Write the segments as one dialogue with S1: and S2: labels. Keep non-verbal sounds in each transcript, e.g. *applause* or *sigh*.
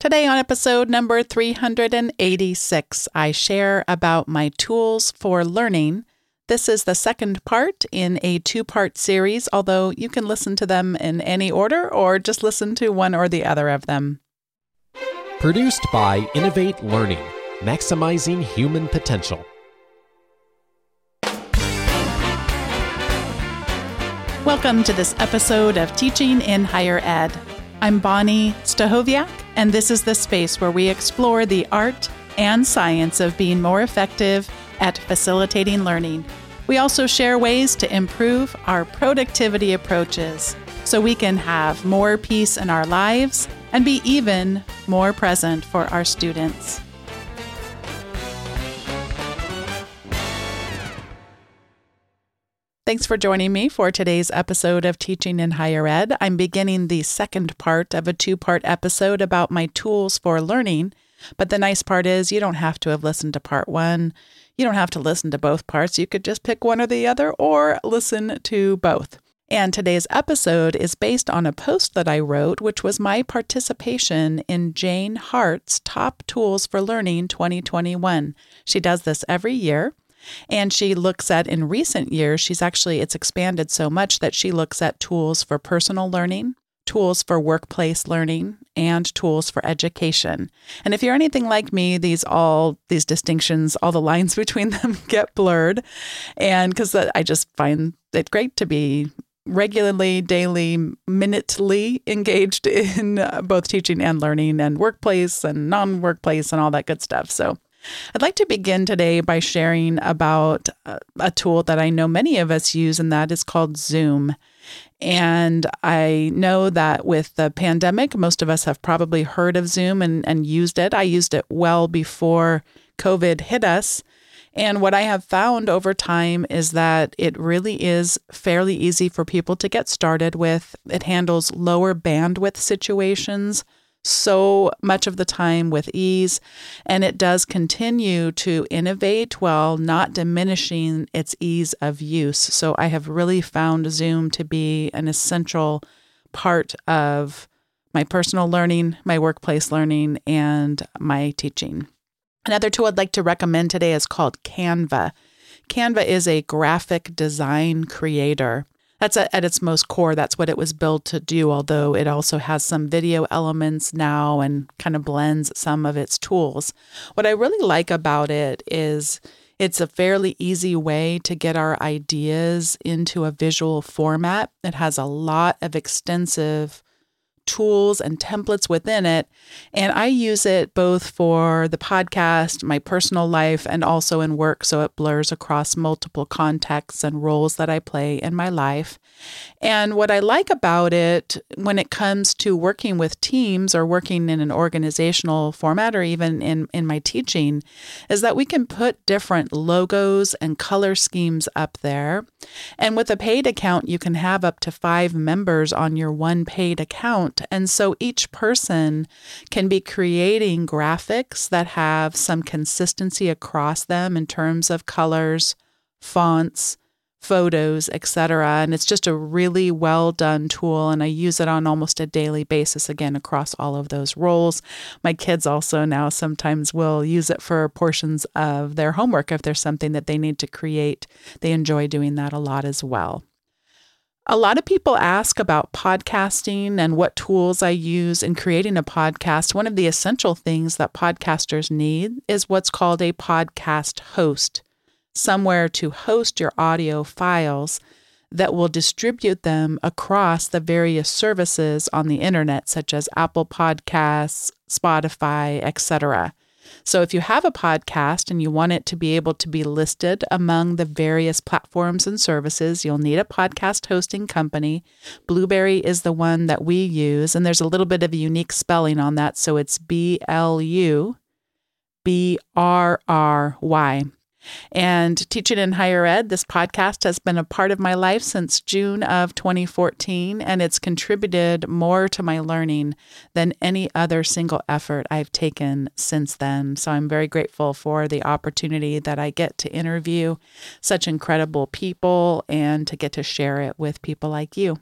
S1: Today, on episode number 386, I share about my tools for learning. This is the second part in a two part series, although you can listen to them in any order or just listen to one or the other of them.
S2: Produced by Innovate Learning, maximizing human potential.
S1: Welcome to this episode of Teaching in Higher Ed. I'm Bonni Stachowiak, and this is the space where we explore the art and science of being more effective at facilitating learning. We also share ways to improve our productivity approaches so we can have more peace in our lives and be even more present for our students. Thanks for joining me for today's episode of Teaching in Higher Ed. I'm beginning the second part of a two part episode about my tools for learning. But the nice part is, you don't have to have listened to part one. You don't have to listen to both parts. You could just pick one or the other or listen to both. And today's episode is based on a post that I wrote, which was my participation in Jane Hart's Top Tools for Learning 2021. She does this every year. And she looks at in recent years, she's actually, it's expanded so much that she looks at tools for personal learning, tools for workplace learning, and tools for education. And if you're anything like me, these all, these distinctions, all the lines *laughs* between them get blurred. And because I just find it great to be regularly, daily, minutely engaged *laughs* in uh, both teaching and learning and workplace and non workplace and all that good stuff. So I'd like to begin today by sharing about uh, a tool that I know many of us use, and that is called Zoom. And I know that with the pandemic, most of us have probably heard of Zoom and, and used it. I used it well before COVID hit us. And what I have found over time is that it really is fairly easy for people to get started with. It handles lower bandwidth situations so much of the time with ease, and it does continue to innovate while not diminishing its ease of use. So I have really found Zoom to be an essential part of my personal learning, my workplace learning, and my teaching. Another tool I'd like to recommend today is called Canva. Canva is a graphic design creator that's a, at its most core that's what it was built to do although it also has some video elements now and kind of blends some of its tools. What i really like about it is it's a fairly easy way to get our ideas into a visual format. It has a lot of extensive tools and templates within it. And I use it both for the podcast, my personal life, and also in work. So it blurs across multiple contexts and roles that I play in my life. And what I like about it when it comes to working with teams or working in an organizational format or even in, in my teaching is that we can put different logos and color schemes up there. And with a paid account, you can have up to five members on your one paid account. And so each person can be creating graphics that have some consistency across them in terms of colors, fonts, photos, etc. And it's just a really well done tool. And I use it on almost a daily basis again across all of those roles. My kids also now sometimes will use it for portions of their homework if there's something that they need to create. They enjoy doing that a lot as well. A lot of people ask about podcasting and what tools I use in creating a podcast. One of the essential things that podcasters need is what's called a podcast host somewhere to host your audio files that will distribute them across the various services on the internet such as Apple Podcasts, Spotify, etc. So if you have a podcast and you want it to be able to be listed among the various platforms and services, you'll need a podcast hosting company. Blubrry is the one that we use and there's a little bit of a unique spelling on that, so it's B L U B R R Y. And teaching in higher ed, this podcast has been a part of my life since June of 2014, and it's contributed more to my learning than any other single effort I've taken since then. So I'm very grateful for the opportunity that I get to interview such incredible people and to get to share it with people like you.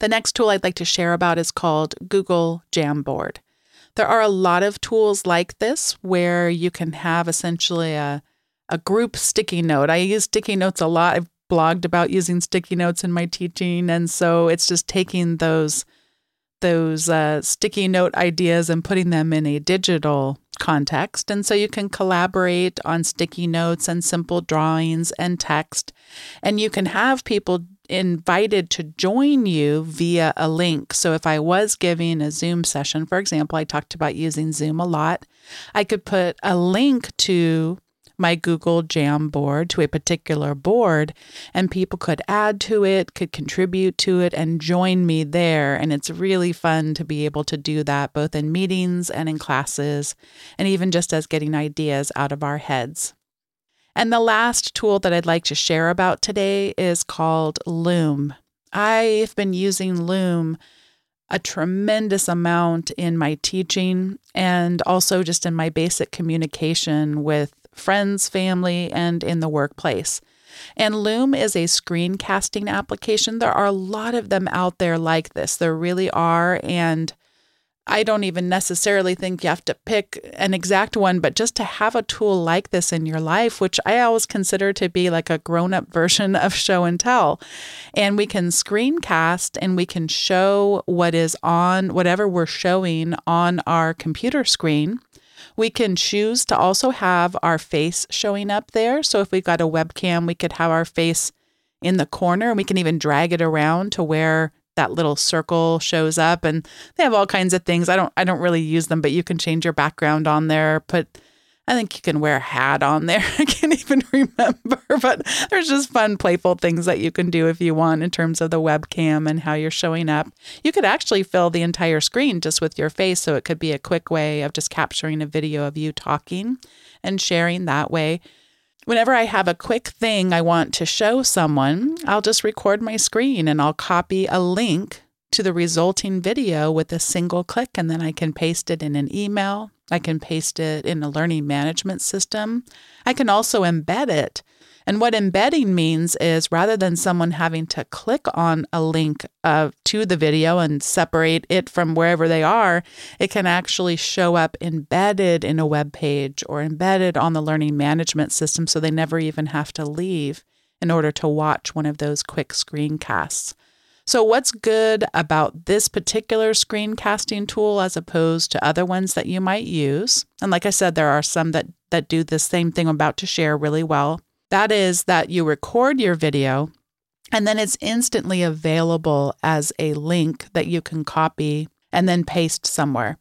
S1: The next tool I'd like to share about is called Google Jamboard. There are a lot of tools like this where you can have essentially a, a group sticky note. I use sticky notes a lot. I've blogged about using sticky notes in my teaching. And so it's just taking those those uh, sticky note ideas and putting them in a digital context. And so you can collaborate on sticky notes and simple drawings and text. And you can have people invited to join you via a link. So if I was giving a Zoom session, for example, I talked about using Zoom a lot, I could put a link to my Google Jamboard to a particular board, and people could add to it, could contribute to it, and join me there. And it's really fun to be able to do that both in meetings and in classes, and even just as getting ideas out of our heads. And the last tool that I'd like to share about today is called Loom. I've been using Loom a tremendous amount in my teaching and also just in my basic communication with friends, family, and in the workplace. And Loom is a screencasting application. There are a lot of them out there like this. There really are. And I don't even necessarily think you have to pick an exact one, but just to have a tool like this in your life, which I always consider to be like a grown up *laughs* version of show and tell. And we can screencast and we can show what is on whatever we're showing on our computer screen. We can choose to also have our face showing up there. So if we've got a webcam, we could have our face in the corner and we can even drag it around to where that little circle shows up and they have all kinds of things. I don't I don't really use them, but you can change your background on there, put I think you can wear a hat on there. *laughs* I can't even *laughs* remember, but there's just fun, playful things that you can do if you want in terms of the webcam and how you're showing up. You could actually fill the entire screen just with your face, so it could be a quick way of just capturing a video of you talking and sharing that way. Whenever I have a quick thing I want to show someone, I'll just record my screen and I'll copy a link to the resulting video with a single click, and then I can paste it in an email I can paste it in a learning management system. I can also embed it. And what embedding means is rather than someone having to click on a link uh, to the video and separate it from wherever they are, it can actually show up embedded in a web page or embedded on the learning management system so they never even have to leave in order to watch one of those quick screencasts. So, what's good about this particular screencasting tool as opposed to other ones that you might use? And like I said, there are some that, that do the same thing I'm about to share really well. That is that you record your video and then it's instantly available as a link that you can copy and then paste somewhere.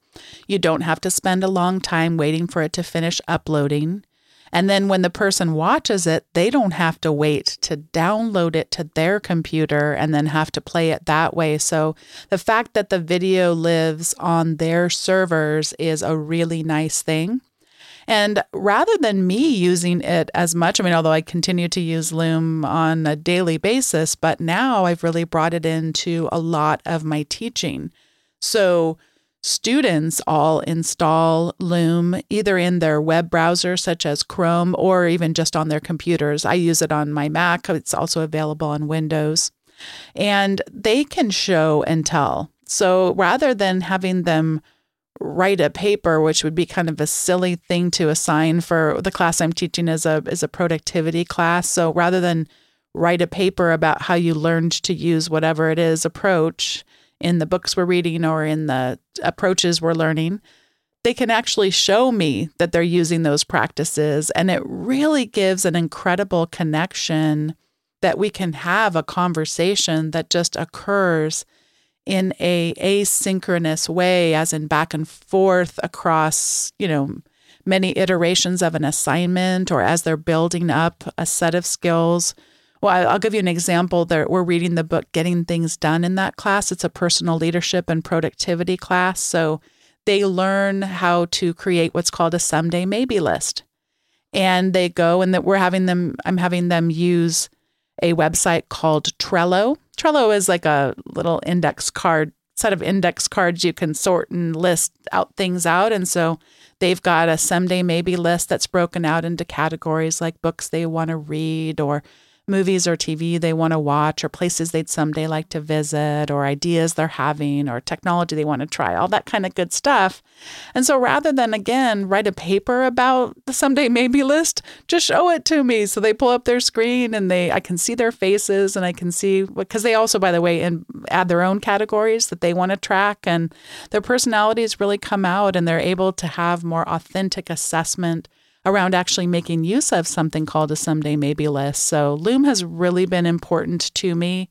S1: You don't have to spend a long time waiting for it to finish uploading. And then when the person watches it, they don't have to wait to download it to their computer and then have to play it that way. So the fact that the video lives on their servers is a really nice thing. And rather than me using it as much, I mean, although I continue to use Loom on a daily basis, but now I've really brought it into a lot of my teaching. So Students all install Loom either in their web browser, such as Chrome, or even just on their computers. I use it on my Mac, it's also available on Windows. And they can show and tell. So rather than having them write a paper, which would be kind of a silly thing to assign for the class I'm teaching is a is a productivity class. So rather than write a paper about how you learned to use whatever it is approach, in the books we're reading or in the approaches we're learning, they can actually show me that they're using those practices. And it really gives an incredible connection that we can have a conversation that just occurs in a asynchronous way as in back and forth across you know many iterations of an assignment or as they're building up a set of skills well, I'll give you an example. There, we're reading the book Getting Things Done in that class. It's a personal leadership and productivity class. So they learn how to create what's called a someday maybe list. And they go and that we're having them, I'm having them use a website called Trello. Trello is like a little index card, set of index cards you can sort and list out things out. And so they've got a someday maybe list that's broken out into categories like books they want to read or movies or TV they want to watch, or places they'd someday like to visit, or ideas they're having, or technology they want to try, all that kind of good stuff. And so rather than again write a paper about the someday maybe list, just show it to me. So they pull up their screen and they I can see their faces and I can see because they also, by the way, and add their own categories that they want to track and their personalities really come out and they're able to have more authentic assessment around actually making use of something called a someday maybe list. So Loom has really been important to me.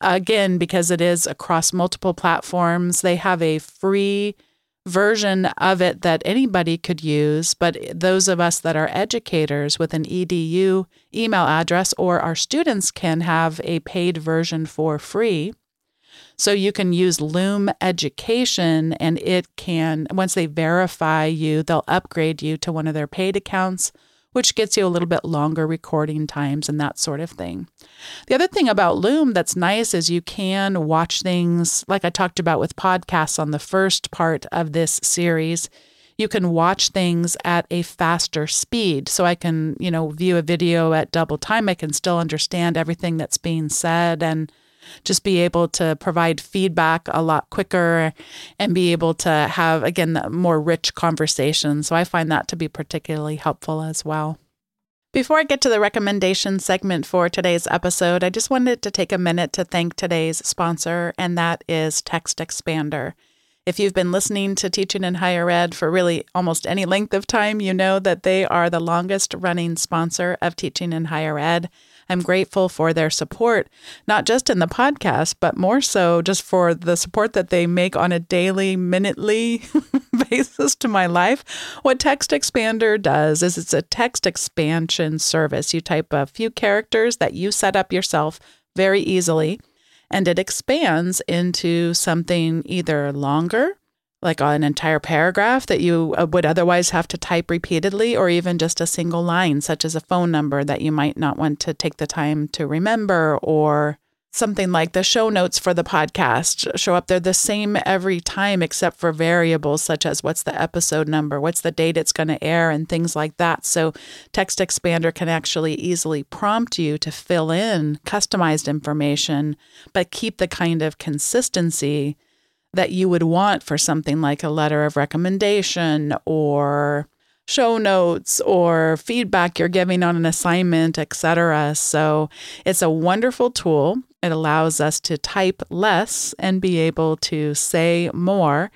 S1: Again, because it is across multiple platforms, they have a free version of it that anybody could use, but those of us that are educators with an EDU email address or our students can have a paid version for free. So you can use Loom Education and it can, once they verify you, they'll upgrade you to one of their paid accounts, which gets you a little bit longer recording times and that sort of thing. The other thing about Loom that's nice is you can watch things like I talked about with podcasts on the first part of this series you can watch things at a faster speed. So I can, you know, view a video at double time. I can still understand everything that's being said and just be able to provide feedback a lot quicker and be able to have, again, more rich conversations. So I find that to be particularly helpful as well. Before I get to the recommendation segment for today's episode, I just wanted to take a minute to thank today's sponsor, and that is Text Expander. If you've been listening to Teaching in Higher Ed for really almost any length of time, you know that they are the longest running sponsor of Teaching in Higher Ed. I'm grateful for their support, not just in the podcast, but more so just for the support that they make on a daily, minutely *laughs* basis to my life. What Text Expander does is it's a text expansion service. You type a few characters that you set up yourself very easily, and it expands into something either longer like an entire paragraph that you uh, would otherwise have to type repeatedly, or even just a single line, such as a phone number that you might not want to take the time to remember, or something like the show notes for the podcast show up. They're the same every time, except for variables such as what's the episode number, what's the date it's going to air, and things like that. So, Text Expander can actually easily prompt you to fill in customized information, but keep the kind of consistency that you would want for something like a letter of recommendation or show notes or feedback you're giving on an assignment, etc. So it's a wonderful tool. It allows us to type less and be able to say more.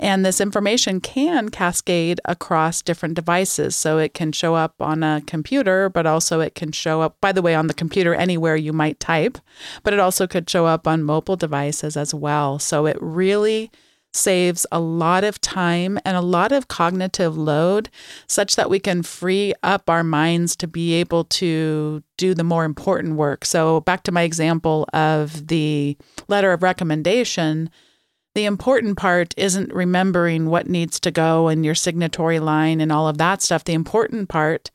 S1: And this information can cascade across different devices. So it can show up on a computer, but also it can show up, by the way, on the computer anywhere you might type, but it also could show up on mobile devices as well. So it really saves a lot of time and a lot of cognitive load, such that we can free up our minds to be able to do the more important work. So, back to my example of the letter of recommendation. The important part isn't remembering what needs to go and your signatory line and all of that stuff. The important part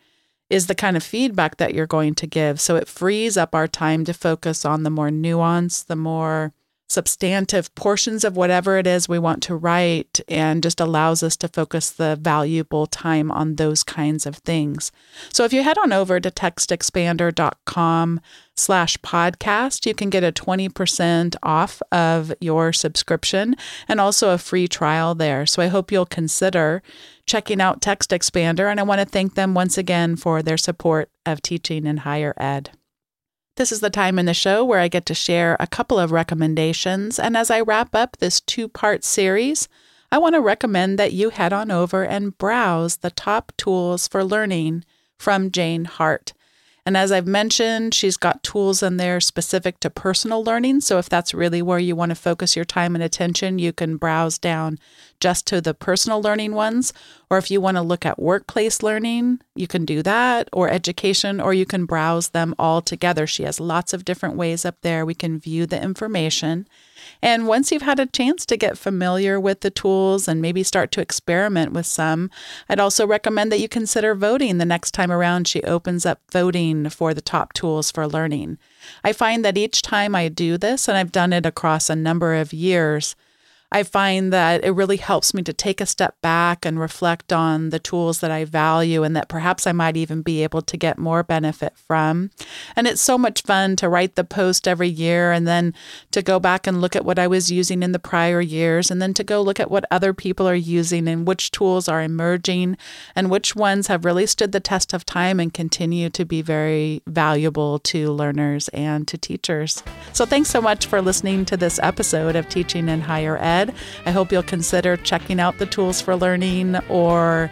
S1: is the kind of feedback that you're going to give. So it frees up our time to focus on the more nuanced, the more substantive portions of whatever it is we want to write and just allows us to focus the valuable time on those kinds of things. So if you head on over to textexpander.com slash podcast, you can get a 20% off of your subscription and also a free trial there. So I hope you'll consider checking out Text Expander and I want to thank them once again for their support of teaching in higher ed. This is the time in the show where I get to share a couple of recommendations. And as I wrap up this two part series, I want to recommend that you head on over and browse the top tools for learning from Jane Hart. And as I've mentioned, she's got tools in there specific to personal learning. So if that's really where you want to focus your time and attention, you can browse down just to the personal learning ones. Or if you want to look at workplace learning, you can do that, or education, or you can browse them all together. She has lots of different ways up there. We can view the information. And once you've had a chance to get familiar with the tools and maybe start to experiment with some, I'd also recommend that you consider voting the next time around she opens up voting for the top tools for learning. I find that each time I do this, and I've done it across a number of years, I find that it really helps me to take a step back and reflect on the tools that I value and that perhaps I might even be able to get more benefit from. And it's so much fun to write the post every year and then to go back and look at what I was using in the prior years and then to go look at what other people are using and which tools are emerging and which ones have really stood the test of time and continue to be very valuable to learners and to teachers. So thanks so much for listening to this episode of Teaching in Higher Ed. I hope you'll consider checking out the tools for learning or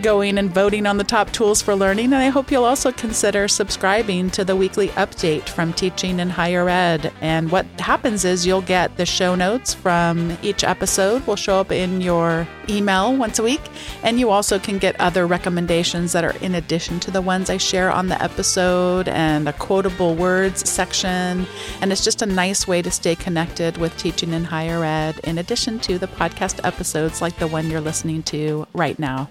S1: going and voting on the top tools for learning. And I hope you'll also consider subscribing to the weekly update from Teaching in Higher Ed. And what happens is you'll get the show notes from each episode, will show up in your email once a week. And you also can get other recommendations that are in addition to the ones I share on the episode and a quotable words section. And it's just a nice way to stay connected with teaching in higher ed, in addition to the podcast episodes like the one you're listening to right now.